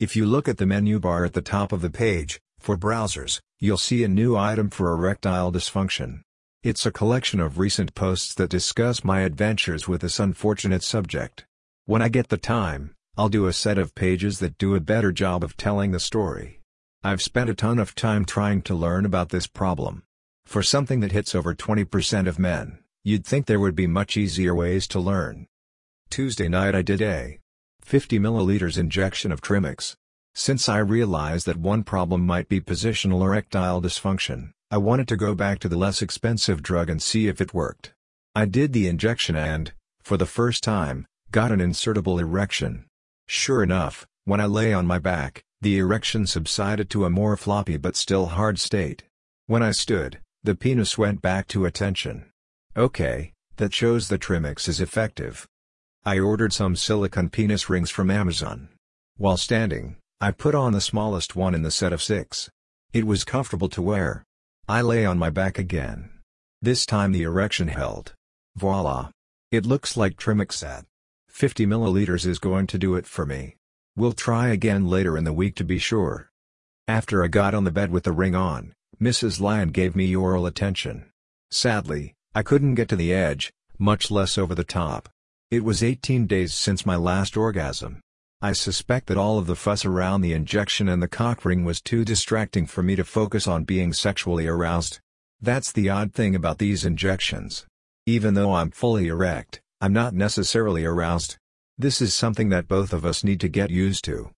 If you look at the menu bar at the top of the page, for browsers, you'll see a new item for erectile dysfunction. It's a collection of recent posts that discuss my adventures with this unfortunate subject. When I get the time, I'll do a set of pages that do a better job of telling the story. I've spent a ton of time trying to learn about this problem. For something that hits over 20% of men, you'd think there would be much easier ways to learn. Tuesday night I did a 50 milliliters injection of Trimix. Since I realized that one problem might be positional erectile dysfunction, I wanted to go back to the less expensive drug and see if it worked. I did the injection and, for the first time, got an insertable erection. Sure enough, when I lay on my back, the erection subsided to a more floppy but still hard state. When I stood, the penis went back to attention. Okay, that shows the Trimix is effective. I ordered some silicone penis rings from Amazon. While standing, I put on the smallest one in the set of six. It was comfortable to wear. I lay on my back again. This time the erection held. Voila! It looks like Trimix at 50 milliliters is going to do it for me. We'll try again later in the week to be sure. After I got on the bed with the ring on, Mrs. Lion gave me oral attention. Sadly, I couldn't get to the edge, much less over the top. It was 18 days since my last orgasm. I suspect that all of the fuss around the injection and the cock ring was too distracting for me to focus on being sexually aroused. That's the odd thing about these injections. Even though I'm fully erect, I'm not necessarily aroused. This is something that both of us need to get used to.